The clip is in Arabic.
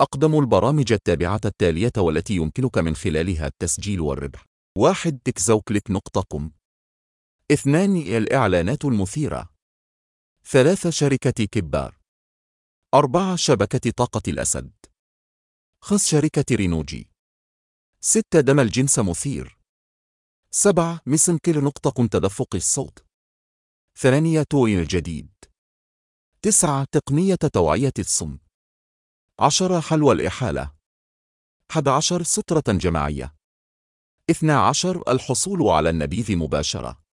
أقدم البرامج التابعة التالية والتي يمكنك من خلالها التسجيل والربح 1. تكزوكلت.com 2. الإعلانات المثيرة 3. شركة كبار 4. شبكة طاقة الأسد 5. شركة رينوجي 6. دم الجنس مثير 7. مسنكل نقطة تدفق الصوت 8. توين الجديد 9. تقنية توعية الصمت 10 حلوى الإحالة. 11 سترة جماعية. 12 الحصول على النبيذ مباشرة.